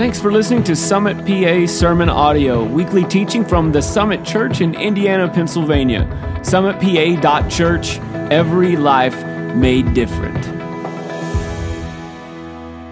Thanks for listening to Summit PA Sermon Audio, weekly teaching from the Summit Church in Indiana, Pennsylvania. SummitPA.church, every life made different.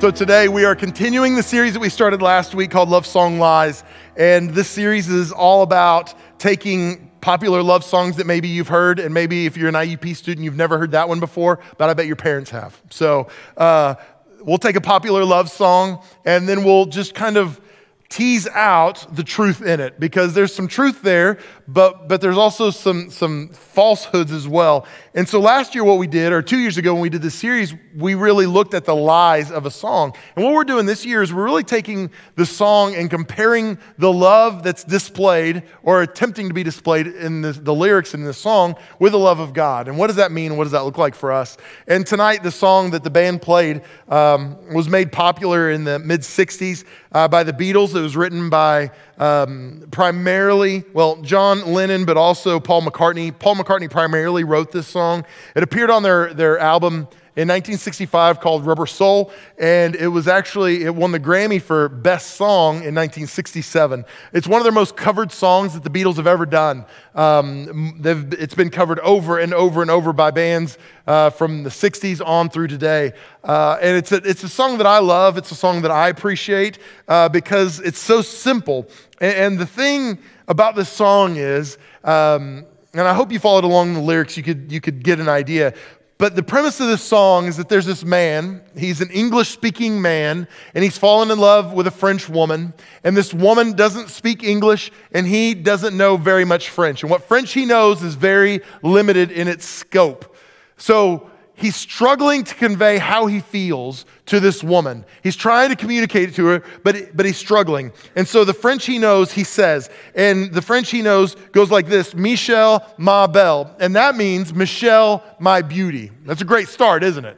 So today we are continuing the series that we started last week called Love Song Lies. And this series is all about taking popular love songs that maybe you've heard, and maybe if you're an IUP student, you've never heard that one before, but I bet your parents have. So uh, we'll take a popular love song and then we'll just kind of tease out the truth in it because there's some truth there, but, but there's also some, some falsehoods as well. And so last year, what we did, or two years ago when we did this series, we really looked at the lies of a song. And what we're doing this year is we're really taking the song and comparing the love that's displayed or attempting to be displayed in the, the lyrics in the song with the love of God. And what does that mean? What does that look like for us? And tonight, the song that the band played um, was made popular in the mid 60s uh, by the Beatles. It was written by um, primarily, well, John Lennon, but also Paul McCartney. Paul McCartney primarily wrote this song. It appeared on their, their album in 1965 called Rubber Soul, and it was actually, it won the Grammy for Best Song in 1967. It's one of their most covered songs that the Beatles have ever done. Um, it's been covered over and over and over by bands uh, from the 60s on through today. Uh, and it's a, it's a song that I love, it's a song that I appreciate uh, because it's so simple. And, and, the thing about this song is, um, and I hope you followed along the lyrics, you could, you could get an idea. But the premise of this song is that there's this man, he's an English speaking man, and he's fallen in love with a French woman. And this woman doesn't speak English, and he doesn't know very much French. And what French he knows is very limited in its scope. So he's struggling to convey how he feels to this woman. He's trying to communicate it to her, but, but he's struggling. And so the French he knows, he says, and the French he knows goes like this Michelle, ma belle. And that means Michelle, my beauty. That's a great start, isn't it?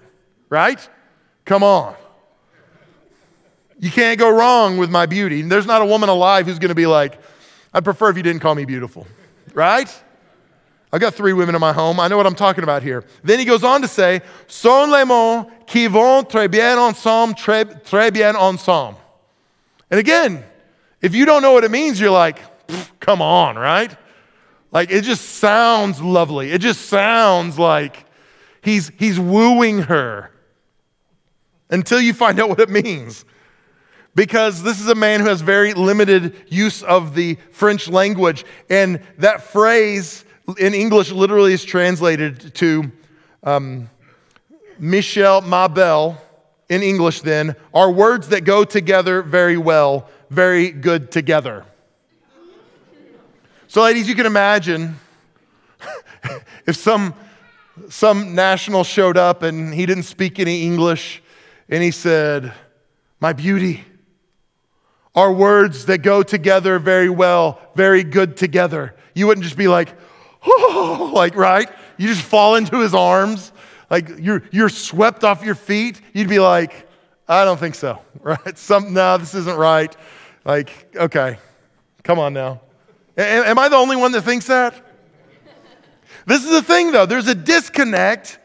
Right? Come on. You can't go wrong with my beauty. There's not a woman alive who's going to be like, I'd prefer if you didn't call me beautiful. Right? I got three women in my home. I know what I'm talking about here. Then he goes on to say, Sont les mots qui vont très bien ensemble, très, très bien ensemble. And again, if you don't know what it means, you're like, come on, right? Like it just sounds lovely. It just sounds like he's, he's wooing her until you find out what it means. Because this is a man who has very limited use of the French language. And that phrase, in English literally is translated to um, Michelle ma belle in English, then, are words that go together very well, very good together. So, ladies, you can imagine if some, some national showed up and he didn't speak any English and he said, My beauty, are words that go together very well, very good together. You wouldn't just be like, like, right? You just fall into his arms, like you're, you're swept off your feet. You'd be like, I don't think so, right? Some, no, this isn't right. Like, okay, come on now. A- am I the only one that thinks that? This is the thing, though. There's a disconnect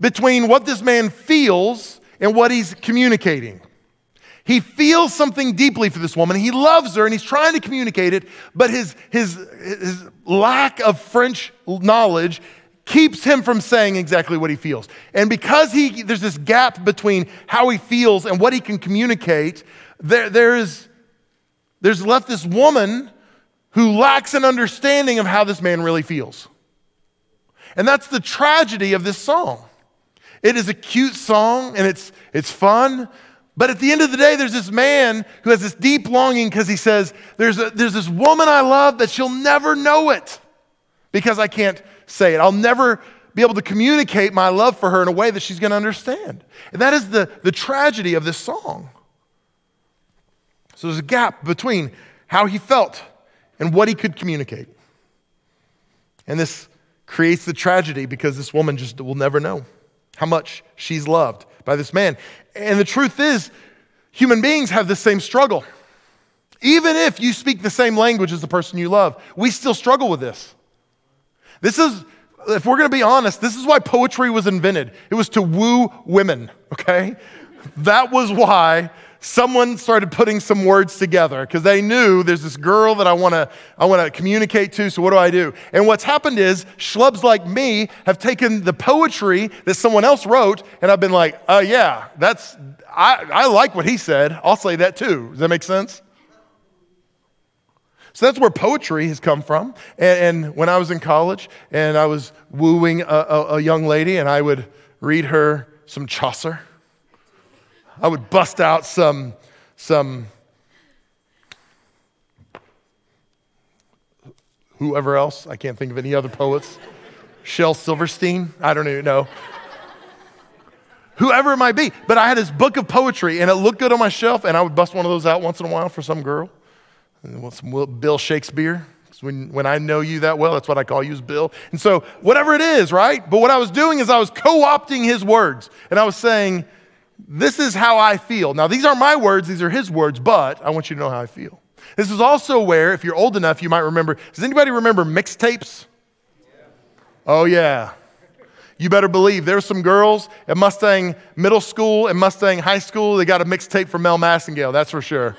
between what this man feels and what he's communicating. He feels something deeply for this woman. He loves her and he's trying to communicate it, but his, his, his lack of French knowledge keeps him from saying exactly what he feels. And because he, there's this gap between how he feels and what he can communicate, there, there's, there's left this woman who lacks an understanding of how this man really feels. And that's the tragedy of this song. It is a cute song and it's, it's fun, but at the end of the day, there's this man who has this deep longing because he says, there's, a, there's this woman I love that she'll never know it because I can't say it. I'll never be able to communicate my love for her in a way that she's going to understand. And that is the, the tragedy of this song. So there's a gap between how he felt and what he could communicate. And this creates the tragedy because this woman just will never know how much she's loved by this man. And the truth is, human beings have the same struggle. Even if you speak the same language as the person you love, we still struggle with this. This is, if we're to be honest, this is why poetry was invented. It was to woo women, okay? That was why someone started putting some words together because they knew there's this girl that I want to I want to communicate to. So what do I do? And what's happened is schlubs like me have taken the poetry that someone else wrote, and I've been like, uh, yeah, that's I, I like what he said. I'll say that too. Does that make sense? So that's where poetry has come from. And, and when I was in college and I was wooing a, a, a young lady, and I would read her some Chaucer I would bust out some, some whoever else. I can't think of any other poets. Shel Silverstein. I don't even know. Whoever it might be. But I had this book of poetry and it looked good on my shelf, and I would bust one of those out once in a while for some girl. And some Bill Shakespeare. When, when I know you that well, that's what I call you Bill. And so, whatever it is, right? But what I was doing is I was co opting his words. And I was saying, this is how I feel. Now, these aren't my words, these are his words, but I want you to know how I feel. This is also where, if you're old enough, you might remember. Does anybody remember mixtapes? Oh, yeah. You better believe there's some girls at Mustang Middle School and Mustang High School, they got a mixtape from Mel Massengale, that's for sure.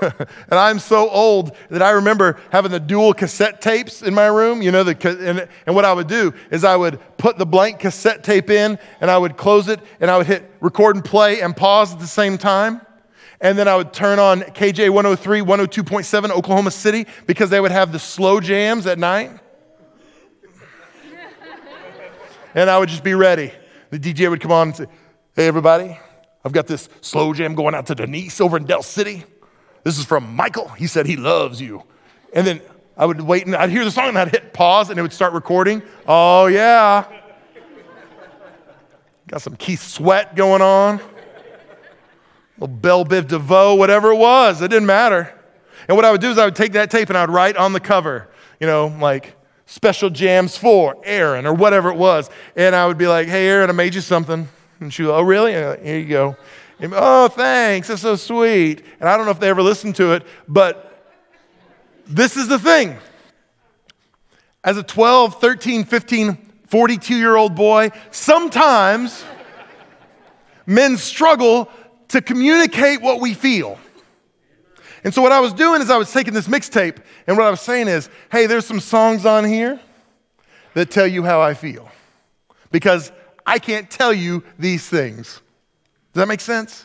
and I'm so old that I remember having the dual cassette tapes in my room. You know, the, and, and what I would do is I would put the blank cassette tape in and I would close it and I would hit record and play and pause at the same time. And then I would turn on KJ 103, 102.7 Oklahoma City because they would have the slow jams at night. and I would just be ready. The DJ would come on and say, Hey, everybody, I've got this slow jam going out to Denise over in Del City. This is from Michael. He said he loves you. And then I would wait and I'd hear the song and I'd hit pause and it would start recording. Oh, yeah. Got some Keith Sweat going on. Little Bell Biv DeVoe, whatever it was. It didn't matter. And what I would do is I would take that tape and I would write on the cover, you know, like special jams for Aaron or whatever it was. And I would be like, hey, Aaron, I made you something. And she would, oh, really? Like, Here you go. Oh, thanks. That's so sweet. And I don't know if they ever listened to it, but this is the thing. As a 12, 13, 15, 42 year old boy, sometimes men struggle to communicate what we feel. And so, what I was doing is I was taking this mixtape, and what I was saying is, hey, there's some songs on here that tell you how I feel. Because I can't tell you these things. Does that make sense?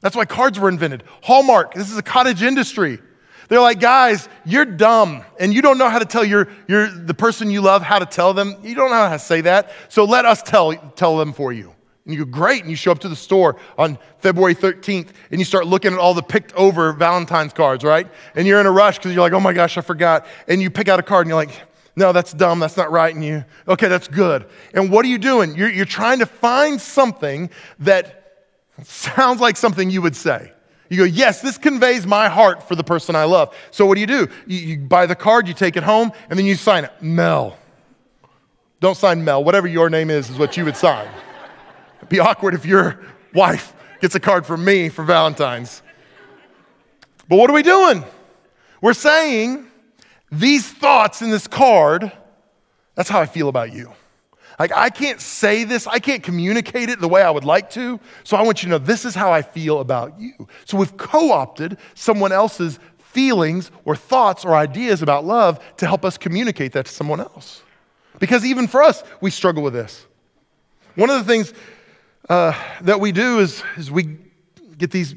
That's why cards were invented. Hallmark, this is a cottage industry. They're like, guys, you're dumb and you don't know how to tell your, your, the person you love how to tell them. You don't know how to say that. So let us tell, tell them for you. And you go, great. And you show up to the store on February 13th and you start looking at all the picked over Valentine's cards, right? And you're in a rush because you're like, oh my gosh, I forgot. And you pick out a card and you're like, no, that's dumb. That's not right. And you, okay, that's good. And what are you doing? You're, you're trying to find something that sounds like something you would say. You go, yes, this conveys my heart for the person I love. So what do you do? You, you buy the card, you take it home, and then you sign it. Mel. Don't sign Mel. Whatever your name is, is what you would sign. It'd be awkward if your wife gets a card from me for Valentine's. But what are we doing? We're saying, these thoughts in this card, that's how I feel about you. Like, I can't say this, I can't communicate it the way I would like to. So I want you to know this is how I feel about you. So we've co opted someone else's feelings or thoughts or ideas about love to help us communicate that to someone else. Because even for us, we struggle with this. One of the things uh, that we do is, is we get these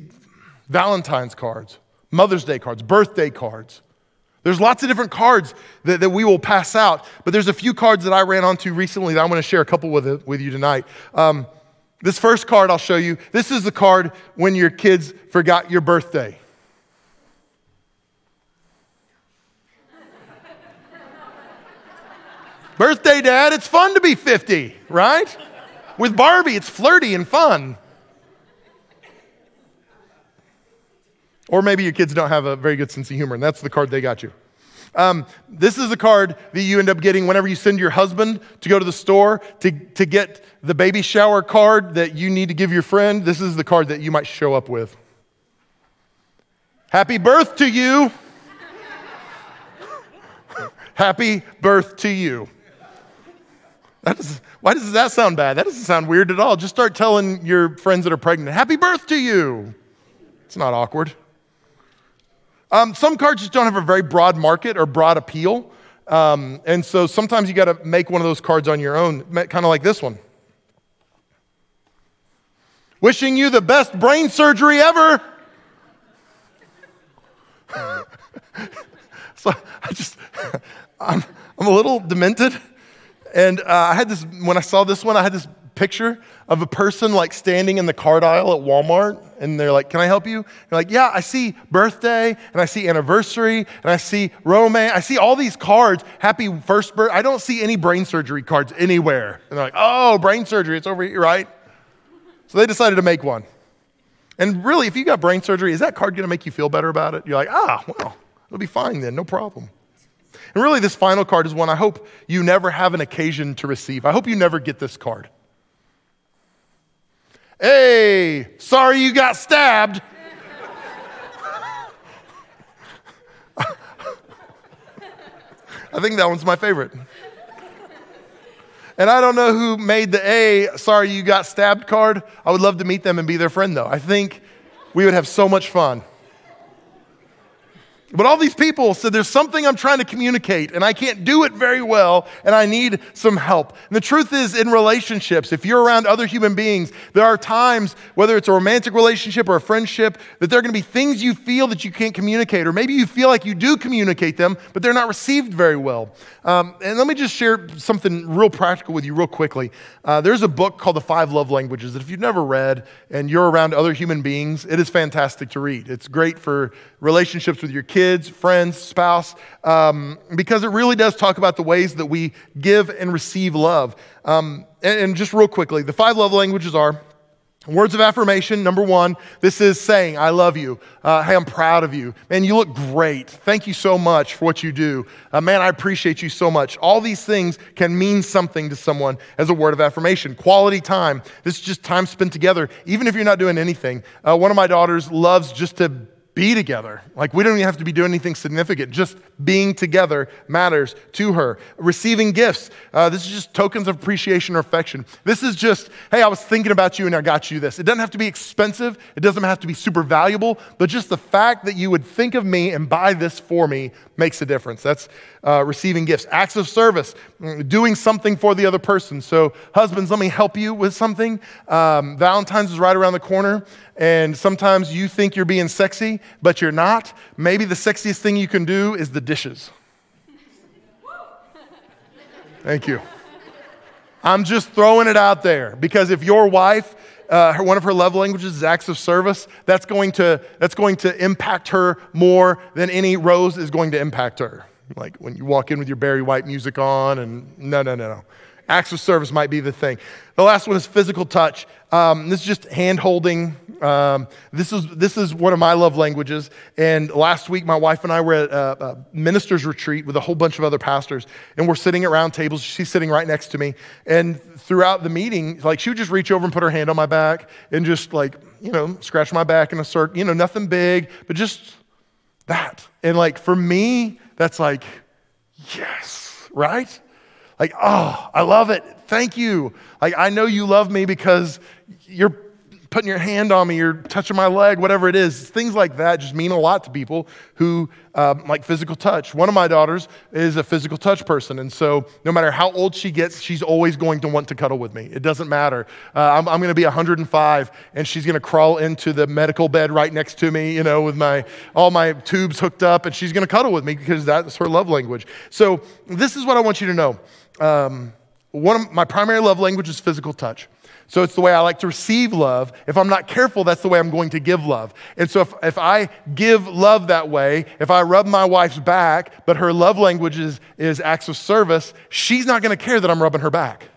Valentine's cards, Mother's Day cards, birthday cards. There's lots of different cards that, that we will pass out, but there's a few cards that I ran onto recently that I'm going to share a couple with, with you tonight. Um, this first card I'll show you, this is the card when your kids forgot your birthday. birthday, Dad, it's fun to be 50, right? With Barbie, it's flirty and fun. Or maybe your kids don't have a very good sense of humor, and that's the card they got you. Um, this is the card that you end up getting whenever you send your husband to go to the store to, to get the baby shower card that you need to give your friend. This is the card that you might show up with. Happy birth to you. Happy birth to you. That is, why does that sound bad? That doesn't sound weird at all. Just start telling your friends that are pregnant, happy birth to you. It's not awkward. Um, some cards just don't have a very broad market or broad appeal. Um, and so sometimes you got to make one of those cards on your own, kind of like this one. Wishing you the best brain surgery ever. so I just, I'm, I'm a little demented. And uh, I had this, when I saw this one, I had this picture of a person like standing in the card aisle at Walmart and they're like, Can I help you? You're like, Yeah, I see birthday and I see anniversary and I see romance. I see all these cards. Happy first birth. I don't see any brain surgery cards anywhere. And they're like, Oh, brain surgery. It's over here, right? So they decided to make one. And really, if you got brain surgery, is that card going to make you feel better about it? You're like, Ah, well, it'll be fine then, no problem. And really, this final card is one I hope you never have an occasion to receive. I hope you never get this card. Hey, sorry you got stabbed. I think that one's my favorite. And I don't know who made the A, sorry you got stabbed card. I would love to meet them and be their friend, though. I think we would have so much fun. But all these people said, There's something I'm trying to communicate, and I can't do it very well, and I need some help. And the truth is, in relationships, if you're around other human beings, there are times, whether it's a romantic relationship or a friendship, that there are going to be things you feel that you can't communicate, or maybe you feel like you do communicate them, but they're not received very well. Um, and let me just share something real practical with you, real quickly. Uh, there's a book called The Five Love Languages that if you've never read and you're around other human beings, it is fantastic to read. It's great for relationships with your kids, friends, spouse, um, because it really does talk about the ways that we give and receive love. Um, and, and just real quickly, the five love languages are Words of affirmation, number one, this is saying, I love you. Uh, hey, I'm proud of you. Man, you look great. Thank you so much for what you do. Uh, man, I appreciate you so much. All these things can mean something to someone as a word of affirmation. Quality time, this is just time spent together, even if you're not doing anything. Uh, one of my daughters loves just to be together. Like, we don't even have to be doing anything significant. Just being together matters to her. Receiving gifts, uh, this is just tokens of appreciation or affection. This is just, hey, I was thinking about you and I got you this. It doesn't have to be expensive, it doesn't have to be super valuable, but just the fact that you would think of me and buy this for me makes a difference. That's uh, receiving gifts. Acts of service, doing something for the other person. So, husbands, let me help you with something. Um, Valentine's is right around the corner, and sometimes you think you're being sexy, but you're not. Maybe the sexiest thing you can do is the dishes. Thank you. I'm just throwing it out there because if your wife, uh, one of her love languages is acts of service, that's going, to, that's going to impact her more than any rose is going to impact her. Like when you walk in with your Barry White music on, and no, no, no, no. Acts of service might be the thing. The last one is physical touch. Um, this is just hand holding. Um, this, is, this is one of my love languages. And last week, my wife and I were at a, a, minister's retreat with a whole bunch of other pastors. And we're sitting at round tables. She's sitting right next to me. And throughout the meeting, like she would just reach over and put her hand on my back and just like, you know, scratch my back in a circle. You know, nothing big, but just that. And like for me, that's like, yes, right? Like, oh, I love it. Thank you. Like, I know you love me because you're putting your hand on me, you're touching my leg, whatever it is. Things like that just mean a lot to people who um, like physical touch. One of my daughters is a physical touch person. And so no matter how old she gets, she's always going to want to cuddle with me. It doesn't matter. Uh, I'm, I'm going to be 105 and she's going to crawl into the medical bed right next to me, you know, with my, all my tubes hooked up and she's going to cuddle with me because that's her love language. So this is what I want you to know. Um, one of my primary love language is physical touch. So it's the way I like to receive love. If I'm not careful, that's the way I'm going to give love. And so if, if I give love that way, if I rub my wife's back, but her love language is, is acts of service, she's not going to care that I'm rubbing her back.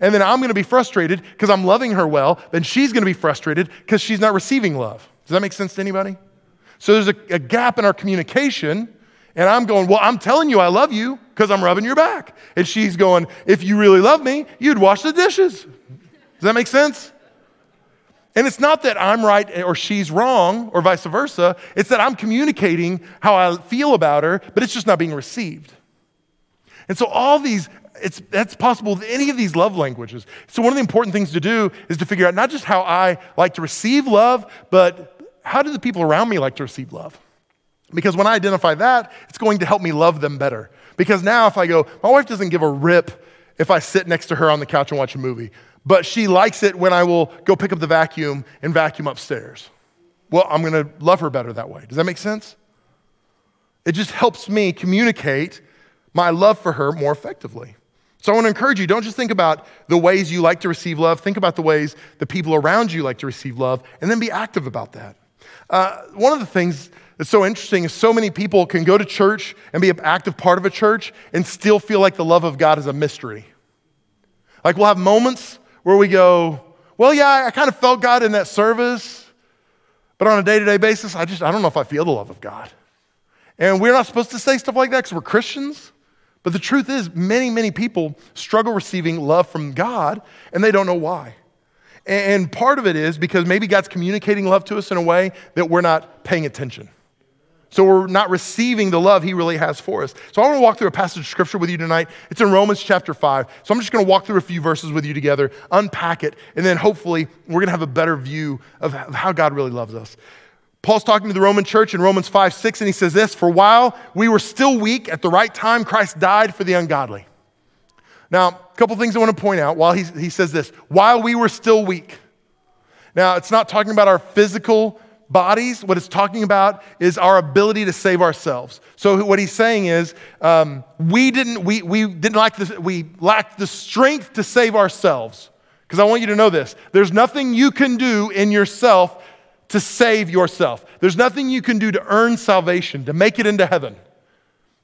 And then I'm going to be frustrated because I'm loving her well. Then she's going to be frustrated because she's not receiving love. Does that make sense to anybody? So there's a, a gap in our communication. And I'm going, Well, I'm telling you I love you because I'm rubbing your back. And she's going, If you really love me, you'd wash the dishes. Does that make sense? And it's not that I'm right or she's wrong or vice versa. It's that I'm communicating how I feel about her, but it's just not being received. And so all these it's, that's possible with any of these love languages. So, one of the important things to do is to figure out not just how I like to receive love, but how do the people around me like to receive love? Because when I identify that, it's going to help me love them better. Because now, if I go, my wife doesn't give a rip if I sit next to her on the couch and watch a movie, but she likes it when I will go pick up the vacuum and vacuum upstairs. Well, I'm to love her better that way. Does that make sense? It just helps me communicate my love for her more effectively. So I want to encourage you don't just think about the ways you like to receive love, think about the ways the people around you like to receive love, and then be active about that. Uh, one of the things that's so interesting so many people can go to church and be an active part of a church and still feel like the love of God is a mystery. Like we'll have moments where we go, well, yeah, I kind of felt God in that service, but on a day to day basis, I just, I don't know if I feel the love of God. And we're not supposed to say stuff like that because we're Christians. But the truth is, many, many people struggle receiving love from God and they don't know why. And part of it is because maybe God's communicating love to us in a way that we're not paying attention. So we're not receiving the love he really has for us. So I want to walk through a passage of scripture with you tonight. It's in Romans chapter 5. So I'm just going to walk through a few verses with you together, unpack it, and then hopefully we're going to have a better view of how God really loves us. Paul's talking to the Roman church in Romans 5 6, and he says this For while we were still weak, at the right time, Christ died for the ungodly. Now, a couple things I want to point out while he, he says this while we were still weak. Now, it's not talking about our physical bodies. What it's talking about is our ability to save ourselves. So, what he's saying is, um, we didn't, we, we didn't like this, we lacked the strength to save ourselves. Because I want you to know this there's nothing you can do in yourself to save yourself. There's nothing you can do to earn salvation, to make it into heaven.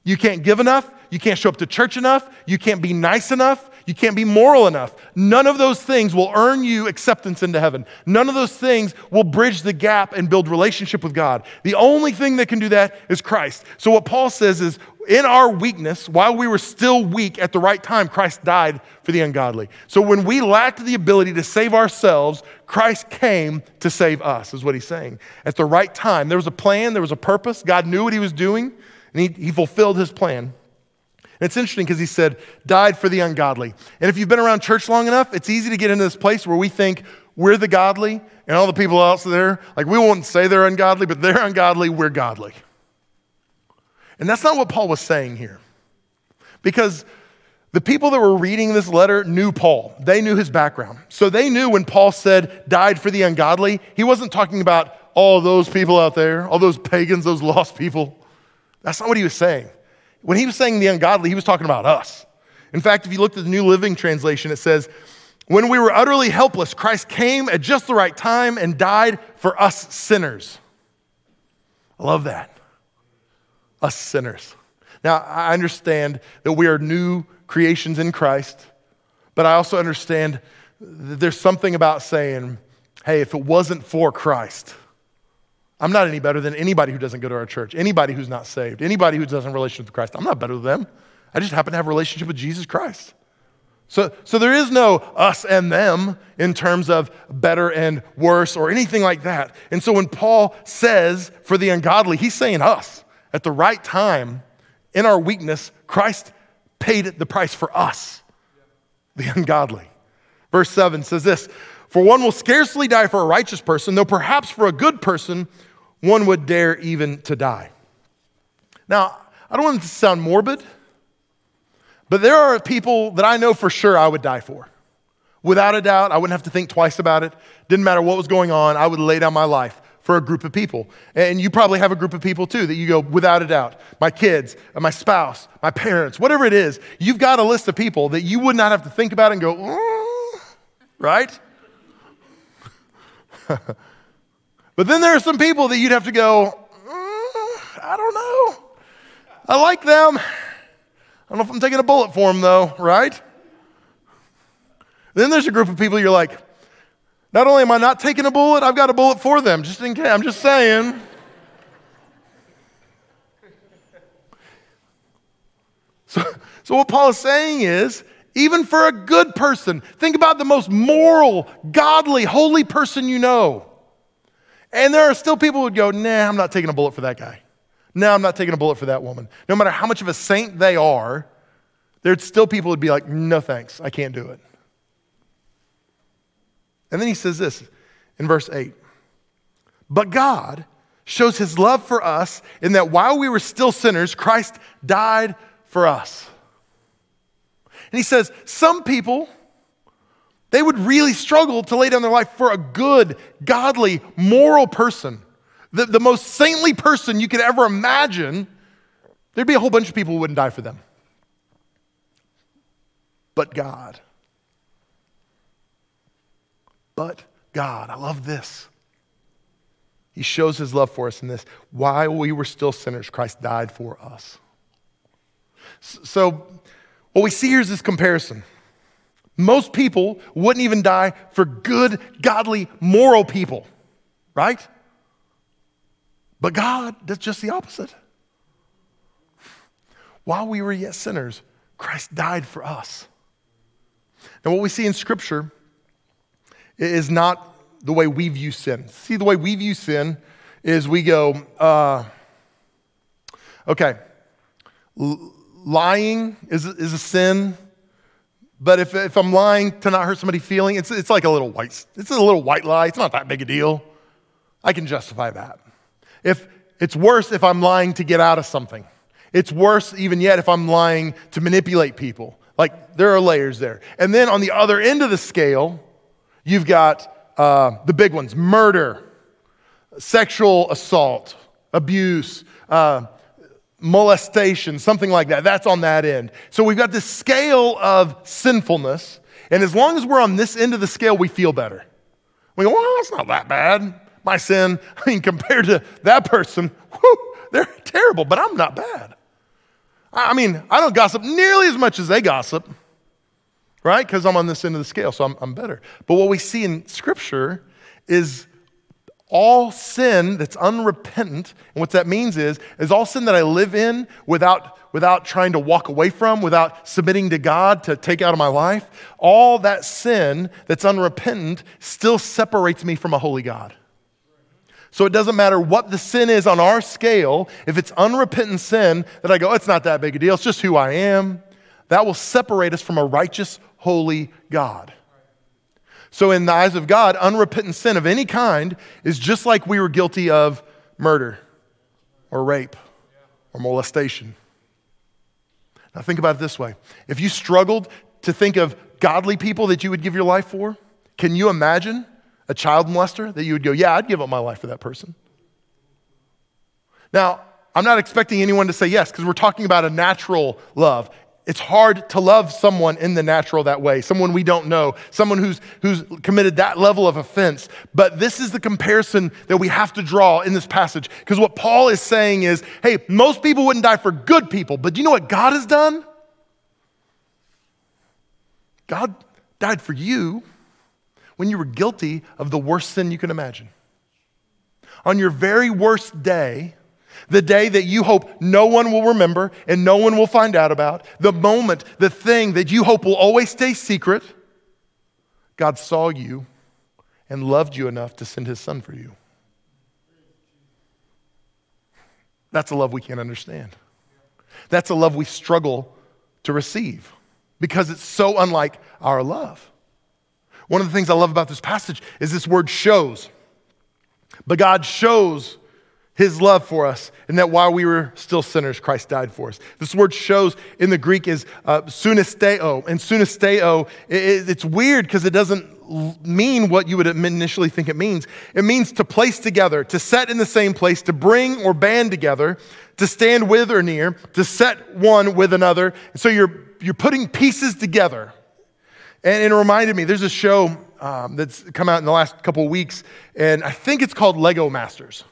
You can't give enough. You can't show up to church enough. You can't be nice enough. You can't be moral enough. None of those things will earn you acceptance into heaven. None of those things will bridge the gap and build relationship with God. The only thing that can do that is Christ. So, what Paul says is, in our weakness, while we were still weak at the right time, Christ died for the ungodly. So, when we lacked the ability to save ourselves, Christ came to save us, is what he's saying. At the right time, there was a plan, there was a purpose. God knew what he was doing, and he, he fulfilled his plan. And it's interesting because he said, died for the ungodly. And if you've been around church long enough, it's easy to get into this place where we think we're the godly and all the people else there, like we won't say they're ungodly, but they're ungodly, we're godly. And that's not what Paul was saying here. Because the people that were reading this letter knew Paul. They knew his background. So they knew when Paul said, died for the ungodly, he wasn't talking about all those people out there, all those pagans, those lost people. That's not what he was saying. When he was saying the ungodly, he was talking about us. In fact, if you look at the New Living Translation, it says, When we were utterly helpless, Christ came at just the right time and died for us sinners. I love that. Us sinners. Now, I understand that we are new creations in Christ, but I also understand that there's something about saying, hey, if it wasn't for Christ, I'm not any better than anybody who doesn't go to our church, anybody who's not saved, anybody who doesn't have a relationship with Christ. I'm not better than them. I just happen to have a relationship with Jesus Christ. So, so there is no us and them in terms of better and worse or anything like that. And so when Paul says for the ungodly, he's saying us. At the right time, in our weakness, Christ paid the price for us, the ungodly. Verse 7 says this For one will scarcely die for a righteous person, though perhaps for a good person one would dare even to die. Now, I don't want to sound morbid, but there are people that I know for sure I would die for. Without a doubt, I wouldn't have to think twice about it. Didn't matter what was going on, I would lay down my life for a group of people. And you probably have a group of people too that you go, without a doubt, my kids, my spouse, my parents, whatever it is, you've got a list of people that you would not have to think about and go, mm, right? But then there are some people that you'd have to go, mm, I don't know. I like them. I don't know if I'm taking a bullet for them, though, right? Then there's a group of people you're like, not only am I not taking a bullet, I've got a bullet for them, just in case. I'm just saying. So, so what Paul is saying is, even for a good person, think about the most moral, godly, holy person you know. And there are still people who would go, nah, I'm not taking a bullet for that guy. No, I'm not taking a bullet for that woman. No matter how much of a saint they are, there'd still people who'd be like, no thanks, I can't do it. And then he says this in verse 8 But God shows his love for us in that while we were still sinners, Christ died for us. And he says, some people, they would really struggle to lay down their life for a good, godly, moral person, the, the most saintly person you could ever imagine. There'd be a whole bunch of people who wouldn't die for them. But God. But God. I love this. He shows his love for us in this. While we were still sinners, Christ died for us. So, what we see here is this comparison. Most people wouldn't even die for good, godly, moral people, right? But God does just the opposite. While we were yet sinners, Christ died for us. Now, what we see in Scripture is not the way we view sin. See, the way we view sin is we go, uh, okay, lying is, is a sin, but if, if I'm lying to not hurt somebody's feeling, it's, it's like a little white, it's a little white lie. It's not that big a deal. I can justify that. If it's worse if I'm lying to get out of something. It's worse even yet if I'm lying to manipulate people. Like there are layers there. And then on the other end of the scale, you've got uh, the big ones murder, sexual assault, abuse, uh, molestation, something like that. That's on that end. So we've got this scale of sinfulness. And as long as we're on this end of the scale, we feel better. We go, well, it's not that bad. My sin, I mean, compared to that person, whew, they're terrible, but I'm not bad. I mean, I don't gossip nearly as much as they gossip right? Because I'm on this end of the scale, so I'm, I'm better. But what we see in Scripture is all sin that's unrepentant, and what that means is, is all sin that I live in without, without trying to walk away from, without submitting to God to take out of my life, all that sin that's unrepentant still separates me from a holy God. So it doesn't matter what the sin is on our scale, if it's unrepentant sin, that I go, it's not that big a deal, it's just who I am, that will separate us from a righteous, holy God. So, in the eyes of God, unrepentant sin of any kind is just like we were guilty of murder or rape or molestation. Now, think about it this way if you struggled to think of godly people that you would give your life for, can you imagine a child molester that you would go, Yeah, I'd give up my life for that person? Now, I'm not expecting anyone to say yes because we're talking about a natural love it's hard to love someone in the natural that way, someone we don't know, someone who's, who's committed that level of offense. But this is the comparison that we have to draw in this passage. Because what Paul is saying is hey, most people wouldn't die for good people, but do you know what God has done? God died for you when you were guilty of the worst sin you can imagine. On your very worst day, the day that you hope no one will remember and no one will find out about, the moment, the thing that you hope will always stay secret, God saw you and loved you enough to send his son for you. That's a love we can't understand. That's a love we struggle to receive because it's so unlike our love. One of the things I love about this passage is this word shows. But God shows his love for us, and that while we were still sinners, Christ died for us. This word shows in the Greek is uh, sunisteo, and sunisteo, it, it's weird because it doesn't mean what you would initially think it means. It means to place together, to set in the same place, to bring or band together, to stand with or near, to set one with another. And So you're, you're putting pieces together. And it reminded me, there's a show um, that's come out in the last couple of weeks, and I think it's called Lego Masters.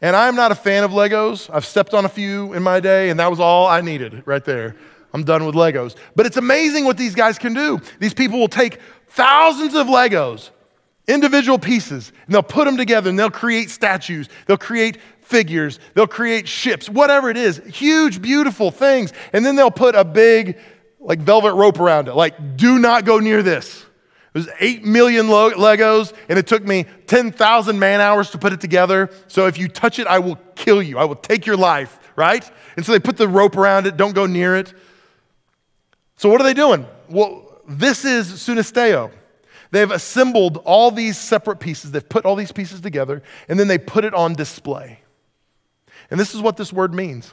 And I'm not a fan of Legos. I've stepped on a few in my day, and that was all I needed right there. I'm done with Legos. But it's amazing what these guys can do. These people will take thousands of Legos, individual pieces, and they'll put them together and they'll create statues, they'll create figures, they'll create ships, whatever it is, huge, beautiful things. And then they'll put a big, like, velvet rope around it. Like, do not go near this. It was 8 million Legos, and it took me 10,000 man hours to put it together. So if you touch it, I will kill you. I will take your life, right? And so they put the rope around it, don't go near it. So, what are they doing? Well, this is sunisteo. They've assembled all these separate pieces, they've put all these pieces together, and then they put it on display. And this is what this word means.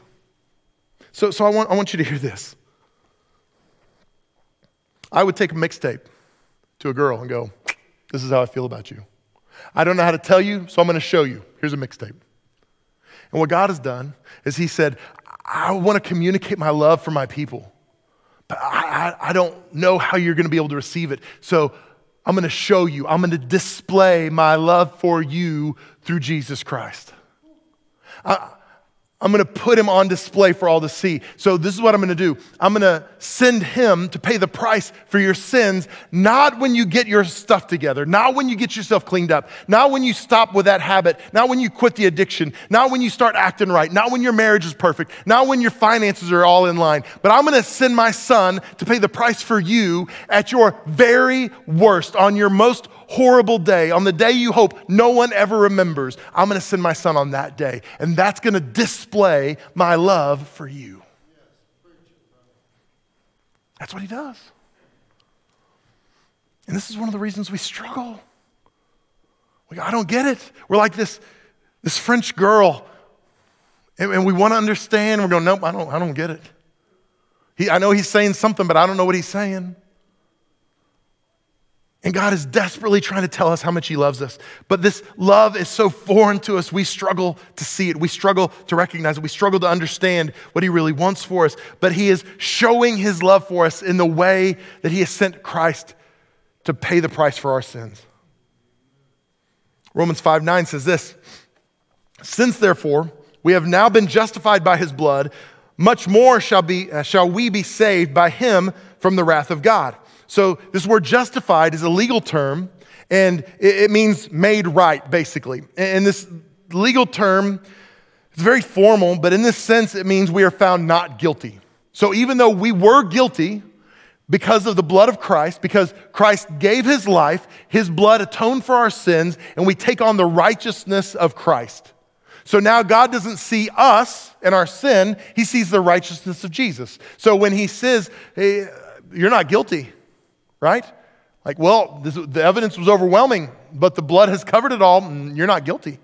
So, so I, want, I want you to hear this. I would take a mixtape to a girl and go, This is how I feel about you. I don't know how to tell you, so I'm going to show you. Here's a mixtape. And what God has done is He said, I want to communicate my love for my people, but I, I, I don't know how you're going to be able to receive it. So I'm going to show you, I'm going to display my love for you through Jesus Christ. I, I'm going to put him on display for all to see. So, this is what I'm going to do I'm going to send him to pay the price for your sins, not when you get your stuff together, not when you get yourself cleaned up, not when you stop with that habit, not when you quit the addiction, not when you start acting right, not when your marriage is perfect, not when your finances are all in line. But I'm going to send my son to pay the price for you at your very worst, on your most horrible day, on the day you hope no one ever remembers, I'm going to send my son on that day. And that's going to display my love for you. That's what he does. And this is one of the reasons we struggle. We, I don't get it. We're like this, this French girl, and, and we want to understand. We're going, nope, I don't, I don't get it. He, I know he's saying something, but I don't know what he's saying. And God is desperately trying to tell us how much He loves us. But this love is so foreign to us, we struggle to see it. We struggle to recognize it. We struggle to understand what He really wants for us. But He is showing His love for us in the way that He has sent Christ to pay the price for our sins. Romans 5 9 says this Since therefore we have now been justified by His blood, much more shall, be, uh, shall we be saved by Him from the wrath of God. So, this word justified is a legal term, and it, means made right, basically. And this legal term is very formal, but in this sense, it means we are found not guilty. So, even though we were guilty because of the blood of Christ, because Christ gave his life, his blood atoned for our sins, and we take on the righteousness of Christ. So now God doesn't see us and our sin, he sees the righteousness of Jesus. So when he says, hey, you're not guilty, right? Like, well, this, the evidence was overwhelming, but the blood has covered it all, and you're not guilty.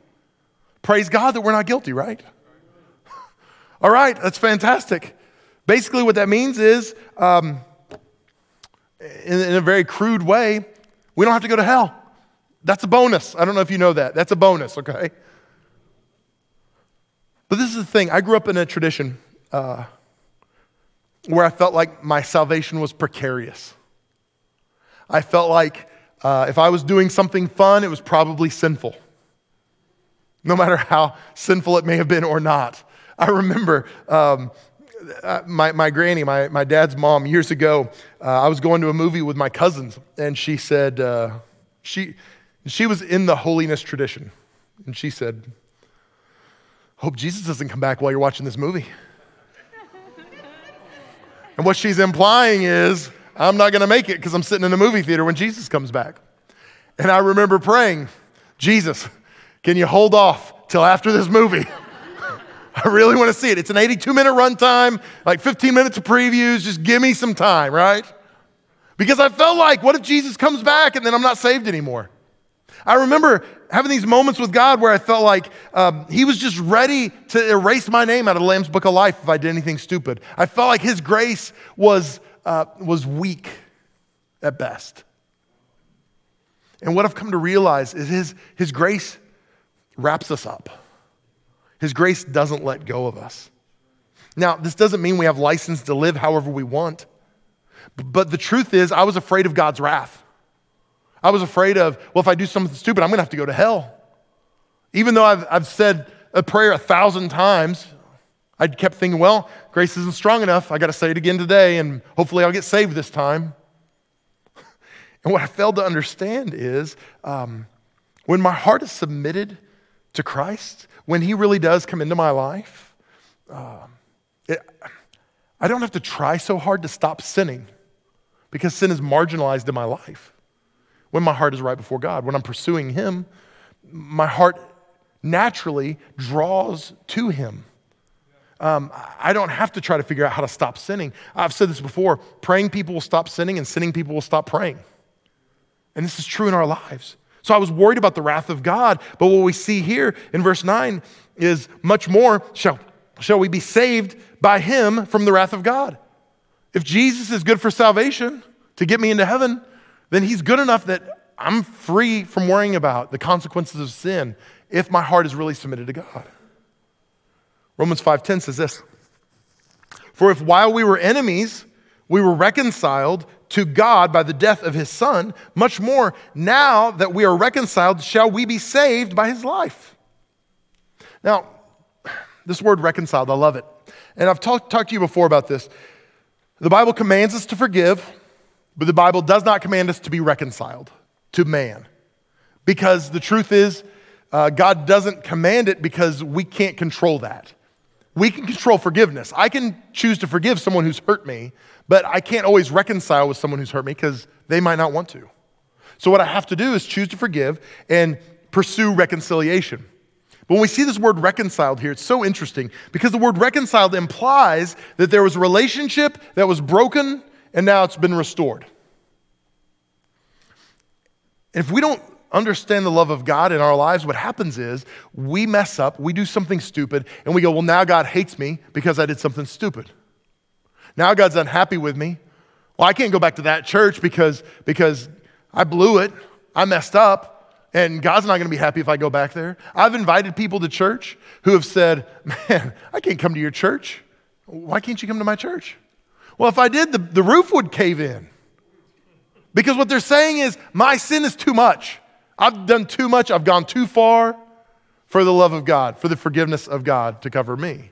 Praise God that we're not guilty, right? all right, that's fantastic. Basically, what that means is, um, in, in a very crude way, we don't have to go to hell. That's a bonus. I don't know if you know that. That's a bonus, okay? But this is the thing. I grew up in a tradition uh, where I felt like my salvation was precarious. I felt like uh, if I was doing something fun, it was probably sinful, no matter how sinful it may have been or not. I remember um, uh, my, my granny, my, my dad's mom, years ago, uh, I was going to a movie with my cousins, and she said, uh, she, she was in the holiness tradition. And she said, Hope Jesus doesn't come back while you're watching this movie. and what she's implying is, I'm not going to make it because I'm sitting in a movie theater when Jesus comes back. And I remember praying, Jesus, can you hold off till after this movie? I really want to see it. It's an 82 minute runtime, like 15 minutes of previews. Just give me some time, right? Because I felt like, what if Jesus comes back and then I'm not saved anymore? I remember having these moments with God where I felt like um, He was just ready to erase my name out of the Lamb's Book of Life if I did anything stupid. I felt like His grace was uh, was weak at best. And what I've come to realize is his, his grace wraps us up. His grace doesn't let go of us. Now, this doesn't mean we have license to live however we want. But the truth is, I was afraid of God's wrath. I was afraid of, well, if I do something stupid, I'm to have to go to hell. Even though I've, I've said a prayer a thousand times, I kept thinking, well, grace isn't strong enough. I got to say it again today, and hopefully I'll get saved this time. and what I failed to understand is um, when my heart is submitted to Christ, when He really does come into my life, uh, it, I don't have to try so hard to stop sinning because sin is marginalized in my life. When my heart is right before God, when I'm pursuing Him, my heart naturally draws to Him. Um, I don't have to try to figure out how to stop sinning. I've said this before praying people will stop sinning, and sinning people will stop praying. And this is true in our lives. So I was worried about the wrath of God, but what we see here in verse 9 is much more shall, shall we be saved by him from the wrath of God. If Jesus is good for salvation to get me into heaven, then he's good enough that I'm free from worrying about the consequences of sin if my heart is really submitted to God. Romans 5:10 says this. For if while we were enemies, we were reconciled to God by the death of his son, much more now that we are reconciled, shall we be saved by his life. Now, this word reconciled, I love it. And I've talked, to you before about this. The Bible commands us to forgive, but the Bible does not command us to be reconciled to man. Because the truth is, uh, God doesn't command it because we can't control that. We can control forgiveness. I can choose to forgive someone who's hurt me, but I can't always reconcile with someone who's hurt me because they might not want to. So, what I have to do is choose to forgive and pursue reconciliation. But when we see this word reconciled here, it's so interesting because the word reconciled implies that there was a relationship that was broken and now it's been restored. And if we don't understand the love of God in our lives, what happens is we mess up, we do something stupid, and we go, Well, now God hates me because I did something stupid. Now God's unhappy with me. Well, I can't go back to that church because, because I blew it, I messed up, and God's not going to be happy if I go back there. I've invited people to church who have said, Man, I can't come to your church. Why can't you come to my church? Well, if I did, the, the roof would cave in. Because what they're saying is, my sin is too much. I've done too much. I've gone too far for the love of God, for the forgiveness of God to cover me.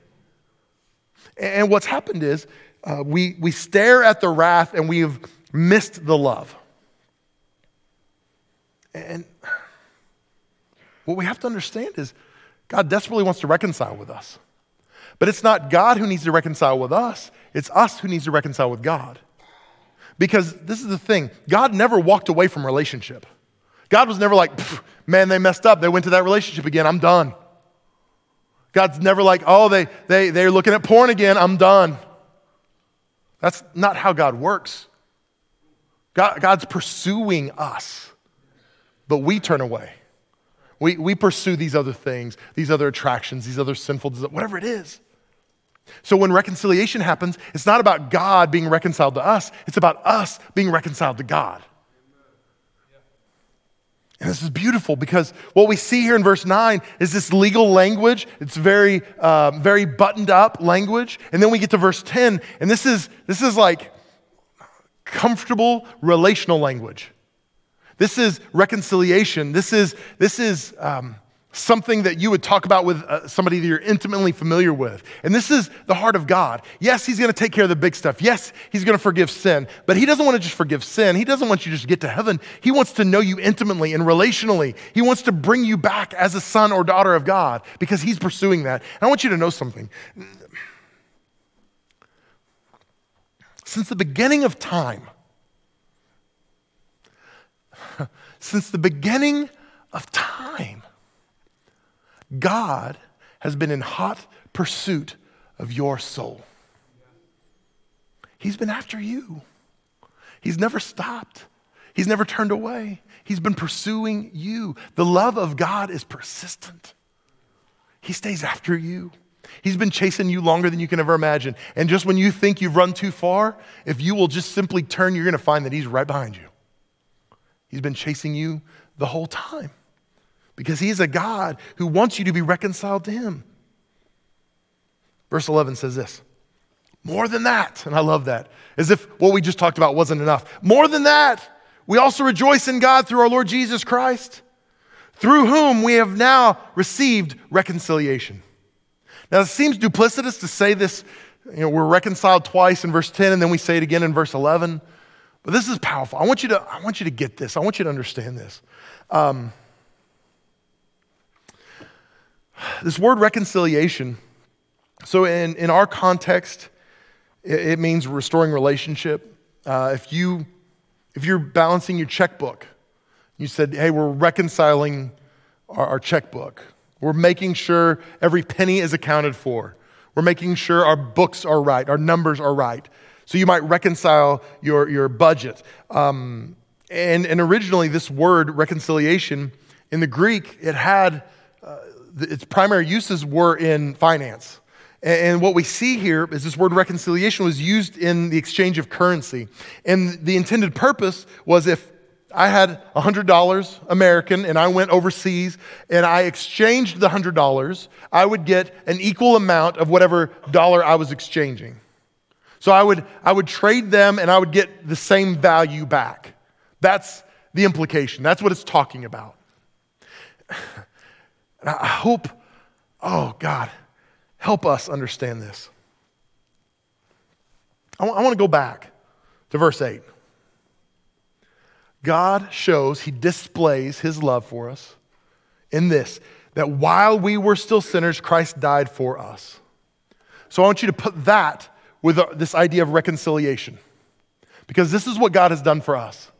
And what's happened is uh, we, we stare at the wrath and we've missed the love. And what we have to understand is God desperately wants to reconcile with us. But it's not God who needs to reconcile with us, it's us who needs to reconcile with God. Because this is the thing God never walked away from relationship. God was never like, man, they messed up. They went to that relationship again. I'm done. God's never like, oh, they, they, they're looking at porn again. I'm done. That's not how God works. God, God's pursuing us, but we turn away. We, we pursue these other things, these other attractions, these other sinful, whatever it is. So when reconciliation happens, it's not about God being reconciled to us, it's about us being reconciled to God. And this is beautiful because what we see here in verse 9 is this legal language. It's very, uh, very buttoned up language. And then we get to verse 10, and this is, this is like comfortable relational language. This is reconciliation. This is, this is um, something that you would talk about with uh, somebody that you're intimately familiar with. And this is the heart of God. Yes, He's going to take care of the big stuff. Yes, He's going to forgive sin, but He doesn't want to just forgive sin. He doesn't want you to just get to heaven. He wants to know you intimately and relationally. He wants to bring you back as a son or daughter of God because He's pursuing that. And I want you to know something. Since the beginning of time, since the beginning of time, God has been in hot pursuit of your soul. He's been after you. He's never stopped. He's never turned away. He's been pursuing you. The love of God is persistent. He stays after you. He's been chasing you longer than you can ever imagine. And just when you think you've run too far, if you will just simply turn, you're going to find that He's right behind you. He's been chasing you the whole time because he's a God who wants you to be reconciled to him. Verse 11 says this More than that, and I love that, as if what we just talked about wasn't enough. More than that, we also rejoice in God through our Lord Jesus Christ, through whom we have now received reconciliation. Now, it seems duplicitous to say this, you know, we're reconciled twice in verse 10, and then we say it again in verse 11. But this is powerful. I want you to, I want you to get this. I want you to understand this. Um, this word reconciliation, so in, in our context, it, it means restoring relationship. Uh, if, you, if you're balancing your checkbook, you said, hey, we're reconciling our, our checkbook. We're making sure every penny is accounted for. We're making sure our books are right, our numbers are right. So you might reconcile your, your budget. Um, and, and originally, this word reconciliation in the Greek, it had its primary uses were in finance. And what we see here is this word reconciliation was used in the exchange of currency. And the intended purpose was if I had $100 American and I went overseas and I exchanged the $100, I would get an equal amount of whatever dollar I was exchanging. So I would, I would trade them and I would get the same value back. That's the implication. That's what it's talking about. And I hope, oh God, help us understand this. I want, to go back to verse 8. God shows, He displays His love for us in this that while we were still sinners, Christ died for us. So I want you to put that with uh, this idea of reconciliation. Because this is what God has done for us.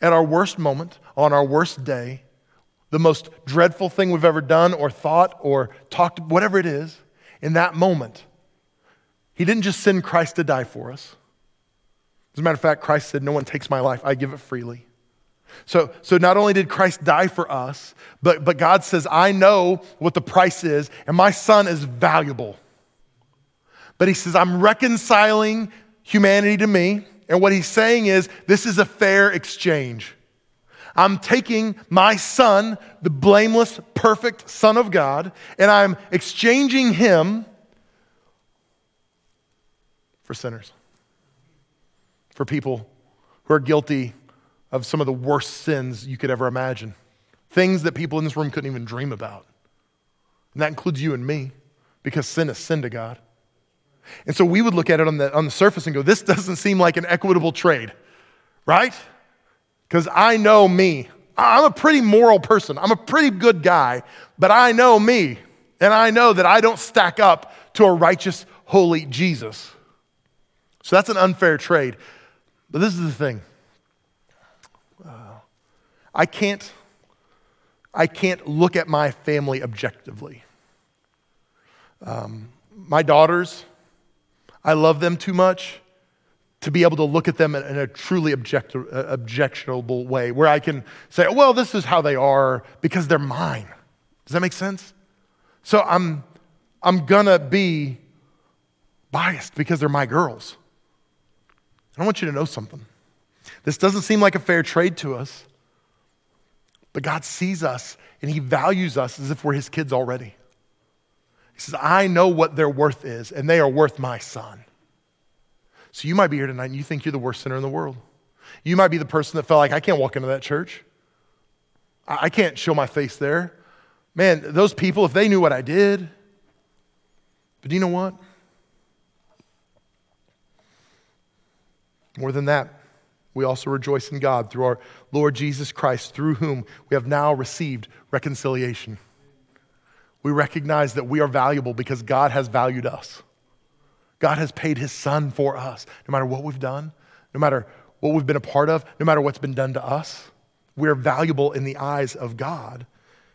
At our worst moment, on our worst day, the most dreadful thing we've ever done or thought or talked, whatever it is, in that moment, He didn't just send Christ to die for us. As a matter of fact, Christ said, No one takes my life, I give it freely. So, so not only did Christ die for us, but, but God says, I know what the price is, and my son is valuable. But he says, I'm reconciling humanity to me. And what he's saying is, this is a fair exchange. I'm taking my son, the blameless, perfect Son of God, and I'm exchanging him for sinners, for people who are guilty of some of the worst sins you could ever imagine, things that people in this room couldn't even dream about. And that includes you and me, because sin is sin to God. And so we would look at it on the, on the surface and go, this doesn't seem like an equitable trade, right? Because I know me. I'm a pretty moral person. I'm a pretty good guy, but I know me. And I know that I don't stack up to a righteous, holy Jesus. So that's an unfair trade. But this is the thing uh, I, can't, I can't look at my family objectively. Um, my daughters, I love them too much to be able to look at them in a truly uh, objectionable way, where I can say, well, this is how they are because they're mine. Does that make sense? So I'm, I'm gonna be biased because they're my girls. I want you to know something. This doesn't seem like a fair trade to us, but God sees us and He values us as if we're His kids already. He says, I know what their worth is, and they are worth my son. So you might be here tonight and you think you're the worst sinner in the world. You might be the person that felt like, I can't walk into that church. I can't show my face there. Man, those people, if they knew what I did. But do you know what? More than that, we also rejoice in God through our Lord Jesus Christ, through whom we have now received reconciliation. We recognize that we are valuable because God has valued us. God has paid his son for us. No matter what we've done, no matter what we've been a part of, no matter what's been done to us, we're valuable in the eyes of God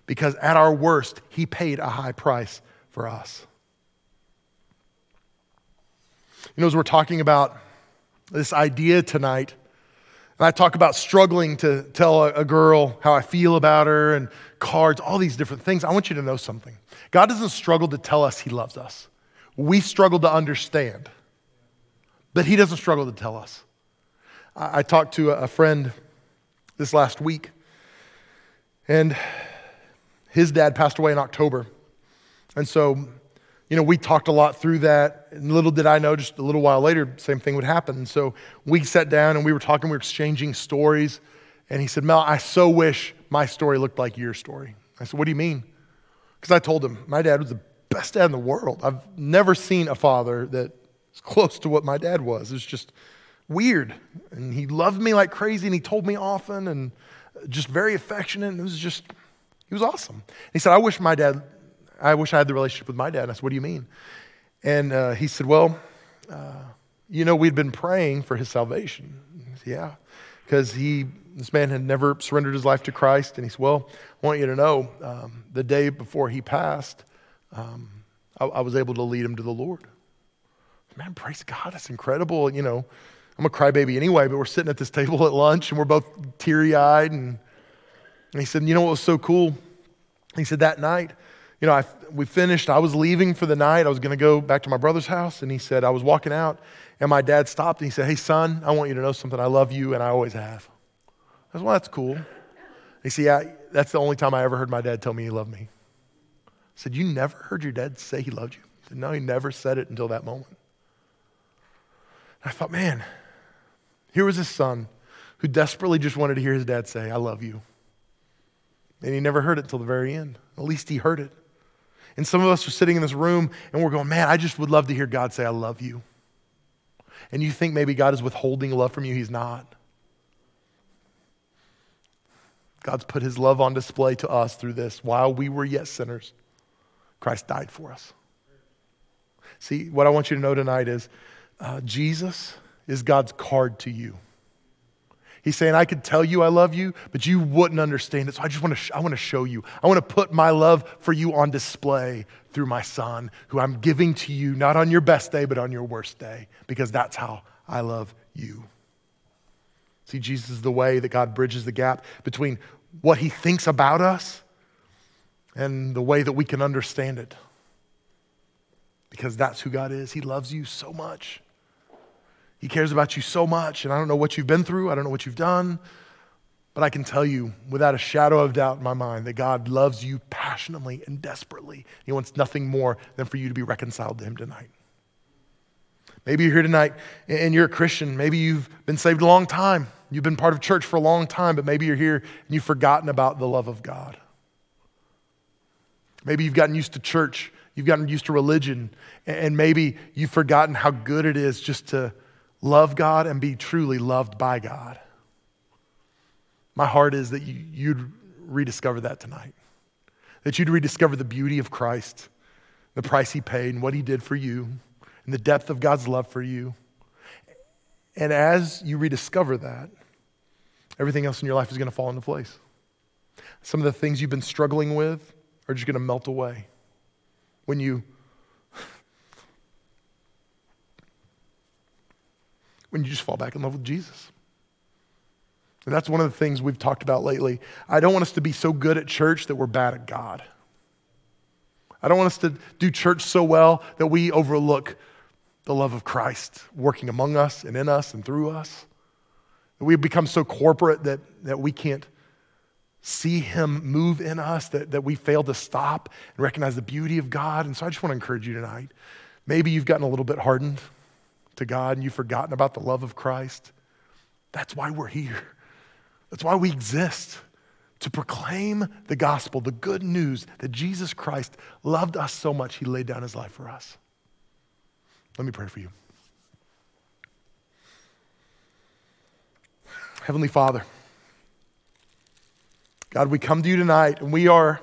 because at our worst, he paid a high price for us. You know, as we're talking about this idea tonight, and I talk about struggling to tell a, girl how I feel about her and cards, all these different things, I want you to know something. God doesn't struggle to tell us he loves us we struggle to understand. But he doesn't struggle to tell us. I, I talked to a friend this last week, and his dad passed away in October. And so, you know, we talked a lot through that. And little did I know, just a little while later, same thing would happen. And so we sat down and we were talking, we were exchanging stories. And he said, Mel, I so wish my story looked like your story. I said, What do you mean? Because I told him, my dad was the best dad in the world. I've never seen a father that is close to what my dad was. It's just weird. And he loved me like crazy and he told me often and just very affectionate. And it was just, he was awesome. He said, I wish my dad, I wish I had the relationship with my dad. And I said, What do you mean? And uh, he said, Well, uh, you know, we'd been praying for his salvation. Said, yeah, because he, this man had never surrendered his life to Christ. And he said, Well, I want you to know um, the day before he passed, um, I, I was able to lead him to the Lord. Man, praise God, that's incredible. You know, I'm a crybaby anyway, but we're sitting at this table at lunch and we're both teary eyed. And, and he said, You know what was so cool? He said, That night, you know, I, we finished. I was leaving for the night. I was going to go back to my brother's house. And he said, I was walking out, and my dad stopped and he said, Hey, son, I want you to know something. I love you, and I always have. I said, Well, that's cool. He said, Yeah, that's the only time I ever heard my dad tell me he loved me. Said, You never heard your dad say he loved you? Said, No, he never said it until that moment. And I thought, man, here was his son who desperately just wanted to hear his dad say, I love you. And he never heard it until the very end. At least he heard it. And some of us are sitting in this room and we're going, man, I just would love to hear God say, I love you. And you think maybe God is withholding love from you. He's not. God's put his love on display to us through this. While we were yet sinners, Christ died for us. See, what I want you to know tonight is uh, Jesus is God's card to you. He's saying, I could tell you I love you, but you wouldn't understand it. So I just want to, sh- I want to show you. I want to put my love for you on display through my son, who I'm giving to you, not on your best day, but on your worst day, because that's how I love you. See, Jesus is the way that God bridges the gap between what he thinks about us and the way that we can understand it. Because that's who God is. He loves you so much. He cares about you so much. And I don't know what you've been through, I don't know what you've done, but I can tell you without a shadow of doubt in my mind that God loves you passionately and desperately. He wants nothing more than for you to be reconciled to Him tonight. Maybe you're here tonight and you're a Christian. Maybe you've been saved a long time. You've been part of church for a long time, but maybe you're here and you've forgotten about the love of God. Maybe you've gotten used to church, you've gotten used to religion, and maybe you've forgotten how good it is just to love God and be truly loved by God. My heart is that you, would rediscover that tonight, that you'd rediscover the beauty of Christ, the price he paid, and what he did for you, and the depth of God's love for you. And as you rediscover that, everything else in your life is going to fall into place. Some of the things you've been struggling with are just going to melt away when you when you just fall back in love with Jesus. And that's one of the things we've talked about lately. I don't want us to be so good at church that we're bad at God. I don't want us to do church so well that we overlook the love of Christ working among us and in us and through us. That we become so corporate that, that we can't see Him move in us, that, that we fail to stop and recognize the beauty of God. And so I just want to encourage you tonight. Maybe you've gotten a little bit hardened to God and you've forgotten about the love of Christ. That's why we're here. That's why we exist to proclaim the gospel, the good news that Jesus Christ loved us so much, he laid down his life for us. Let me pray for you. Heavenly Father, God, we come to you tonight and we are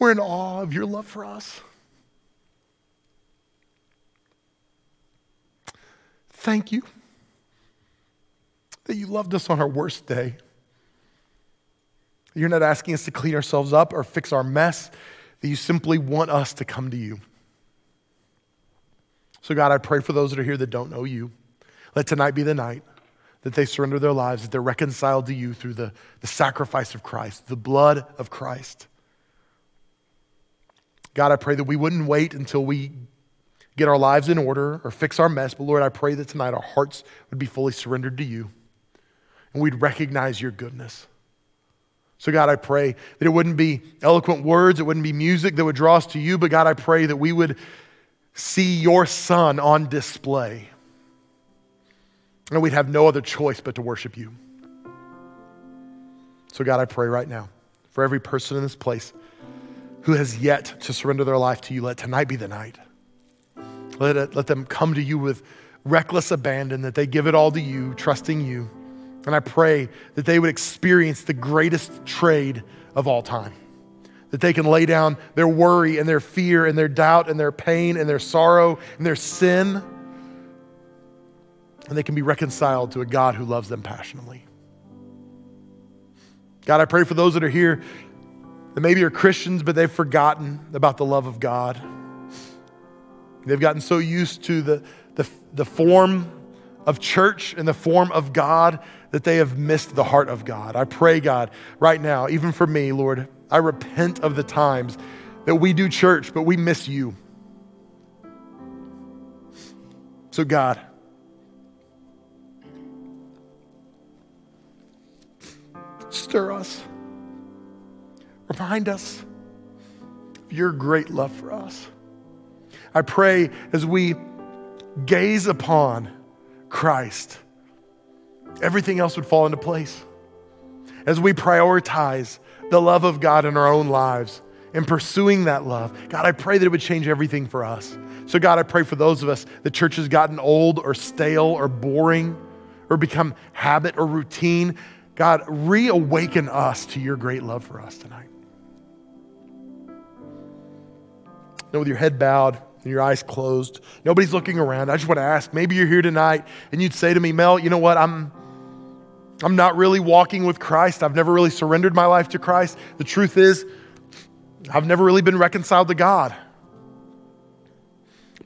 We're in awe of your love for us. Thank you that you loved us on our worst day. You're not asking us to clean ourselves up or fix our mess, that you simply want us to come to you. So, God, I pray for those that are here that don't know you. Let tonight be the night that they surrender their lives, that they're reconciled to you through the, the sacrifice of Christ, the blood of Christ. God, I pray that we wouldn't wait until we get our lives in order or fix our mess, but Lord, I pray that tonight our hearts would be fully surrendered to you and we'd recognize your goodness. So, God, I pray that it wouldn't be eloquent words, it wouldn't be music that would draw us to you, but God, I pray that we would see your Son on display. And we'd have no other choice but to worship you. So, God, I pray right now for every person in this place who has yet to surrender their life to you, let tonight be the night. Let, it, let them come to you with reckless abandon, that they give it all to you, trusting you. And I pray that they would experience the greatest trade of all time. That they can lay down their worry and their fear and their doubt and their pain and their sorrow and their sin. And they can be reconciled to a God who loves them passionately. God, I pray for those that are here that maybe are Christians, but they've forgotten about the love of God. They've gotten so used to the, the, the form of church and the form of God that they have missed the heart of God. I pray, God, right now, even for me, Lord, I repent of the times that we do church, but we miss you. So, God, stir us, remind us of your great love for us. I pray as we gaze upon Christ, everything else would fall into place. As we prioritize the love of God in our own lives and pursuing that love, God, I pray that it would change everything for us. So, God, I pray for those of us, the church has gotten old or stale or boring or become habit or routine. God, reawaken us to your great love for us tonight. Now, with your head bowed, and your eyes closed. Nobody's looking around. I just want to ask maybe you're here tonight and you'd say to me, Mel, you know what? I'm, I'm not really walking with Christ. I've never really surrendered my life to Christ. The truth is, I've never really been reconciled to God.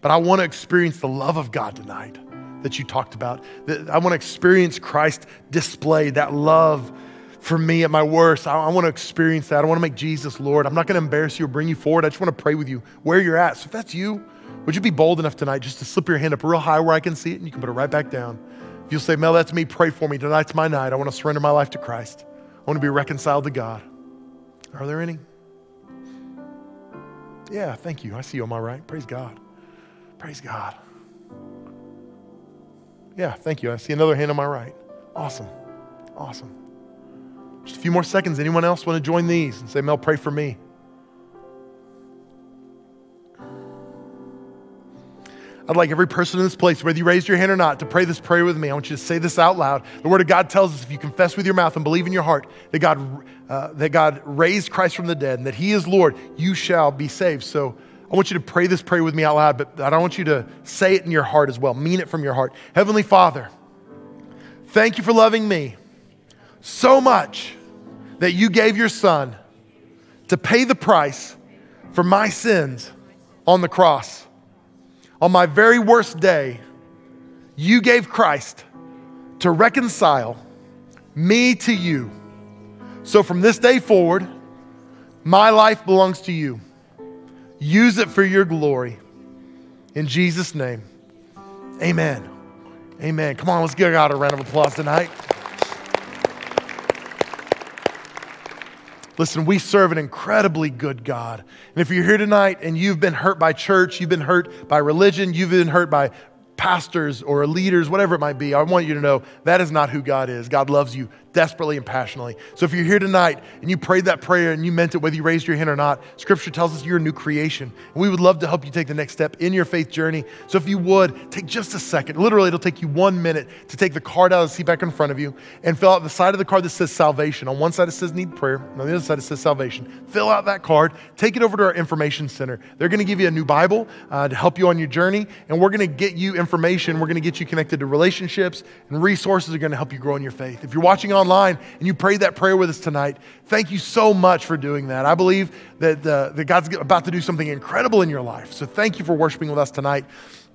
But I want to experience the love of God tonight that you talked about. I want to experience Christ displayed, that love for me at my worst. I, I want to experience that. I want to make Jesus Lord. I'm not going to embarrass you or bring you forward. I just want to pray with you where you're at. So if that's you, would you be bold enough tonight just to slip your hand up real high where I can see it and you can put it right back down? If you'll say, Mel, that's me, pray for me. Tonight's my night. I want to surrender my life to Christ. I want to be reconciled to God. Are there any? Yeah, thank you. I see you on my right. Praise God. Praise God. Yeah, thank you. I see another hand on my right. Awesome. Awesome. Just a few more seconds. Anyone else want to join these and say, Mel, pray for me? I'd like every person in this place, whether you raised your hand or not, to pray this prayer with me. I want you to say this out loud. The Word of God tells us if you confess with your mouth and believe in your heart that God, uh, that God raised Christ from the dead and that He is Lord, you shall be saved. So I want you to pray this prayer with me out loud, but I don't want you to say it in your heart as well. Mean it from your heart. Heavenly Father, thank you for loving me so much that you gave your son to pay the price for my sins on the cross. On my very worst day, you gave Christ to reconcile me to you. So from this day forward, my life belongs to you. Use it for your glory. In Jesus' name, amen. Amen. Come on, let's give God a round of applause tonight. Listen, we serve an incredibly good God. And if you're here tonight and you've been hurt by church, you've been hurt by religion, you've been hurt by pastors or leaders, whatever it might be, I want you to know that is not who God is. God loves you desperately and passionately. So if you're here tonight and you prayed that prayer and you meant it, whether you raised your hand or not, Scripture tells us you're a new creation. And we would love to help you take the next step in your faith journey. So if you would, take just a second. Literally, it'll take you one minute to take the card out of the seat back in front of you and fill out the side of the card that says salvation. On one side, it says need prayer. On the other side, it says salvation. Fill out that card. Take it over to our information center. They're going to give you a new Bible uh, to help you on your journey. And we're going to get you information. We're going to get you connected to relationships and resources are going to help you grow in your faith. If you're watching online and you prayed that prayer with us tonight, thank you so much for doing that. I believe that, uh, that God's about to do something incredible in your life. So thank you for worshiping with us tonight.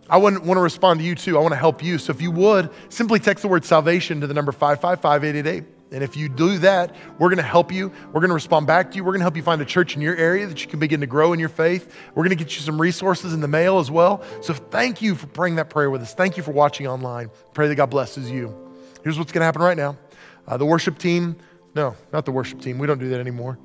I want, want to respond to you too. I want to help you. So if you would, simply text the word salvation to the number 555 888. And if you do that, we're going to help you. We're going to respond back to you. We're going to help you find a church in your area that you can begin to grow in your faith. We're going to get you some resources in the mail as well. So thank you for praying that prayer with us. Thank you for watching online. Pray that God blesses you. Here's what's going to happen right now. Uh, the worship team, no, not the worship team. We don't do that anymore.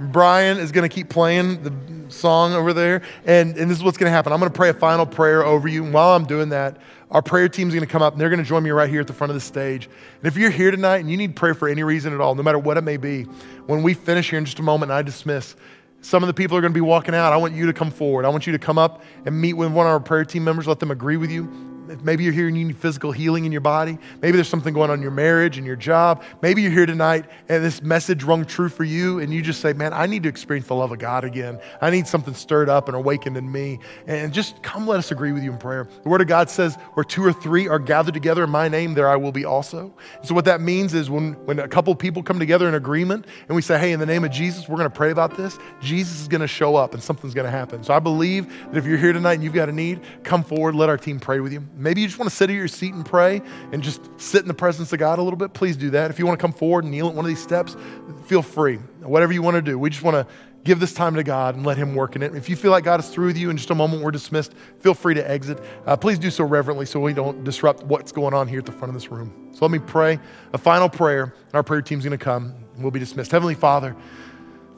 Brian is going to keep playing the song over there. And, and this is what's going to happen. I'm going to pray a final prayer over you. And while I'm doing that, our prayer team is going to come up and they're going to join me right here at the front of the stage. And if you're here tonight and you need prayer for any reason at all, no matter what it may be, when we finish here in just a moment and I dismiss, some of the people are going to be walking out. I want you to come forward. I want you to come up and meet with one of our prayer team members, let them agree with you maybe you're here and you need physical healing in your body. Maybe there's something going on in your marriage and your job. Maybe you're here tonight and this message rung true for you, and you just say, Man, I need to experience the love of God again. I need something stirred up and awakened in me. And just come let us agree with you in prayer. The Word of God says, Where two or three are gathered together in my name, there I will be also. so, what that means is when, when a couple people come together in agreement and we say, Hey, in the name of Jesus, we're going to pray about this, Jesus is going to show up and something's going to happen. So, I believe that if you're here tonight and you've got a need, come forward, let our team pray with you. Maybe you just want to sit at your seat and pray and just sit in the presence of God a little bit. Please do that. If you want to come forward and kneel at one of these steps, feel free. Whatever you want to do. We just want to give this time to God and let Him work in it. If you feel like God is through with you in just a moment, we're dismissed, feel free to exit. Uh, please do so reverently so we don't disrupt what's going on here at the front of this room. So let me pray a final prayer, and our prayer team's going to come and we'll be dismissed. Heavenly Father,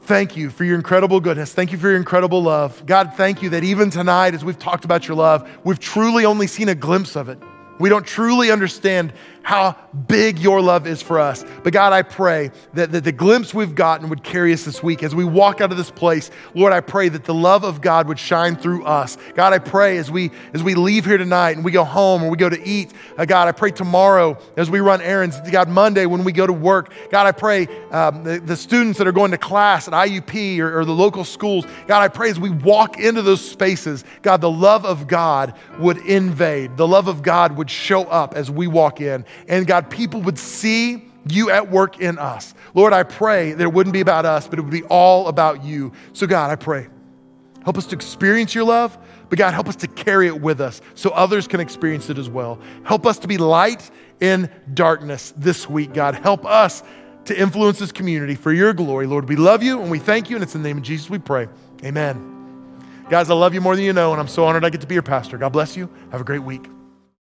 Thank you for your incredible goodness. Thank you for your incredible love. God, thank you that even tonight, as we've talked about your love, we've truly only seen a glimpse of it. We don't truly understand how big your love is for us. But God, I pray that, that the glimpse we've gotten would carry us this week. As we walk out of this place, Lord, I pray that the love of God would shine through us. God, I pray as we as we leave here tonight and we go home or we go to eat, uh, God, I pray tomorrow as we run errands, God, Monday when we go to work, God, I pray um, the, the, students that are going to class at IUP or, or the local schools, God, I pray as we walk into those spaces, God, the love of God would invade. The love of God would show up as we walk in. And God, people would see you at work in us. Lord, I pray that it wouldn't be about us, but it would be all about you. So, God, I pray, help us to experience your love, but God, help us to carry it with us so others can experience it as well. Help us to be light in darkness this week, God. Help us to influence this community for your glory. Lord, we love you and we thank you, and it's in the name of Jesus we pray. Amen. Guys, I love you more than you know, and I'm so honored I get to be your pastor. God bless you. Have a great week.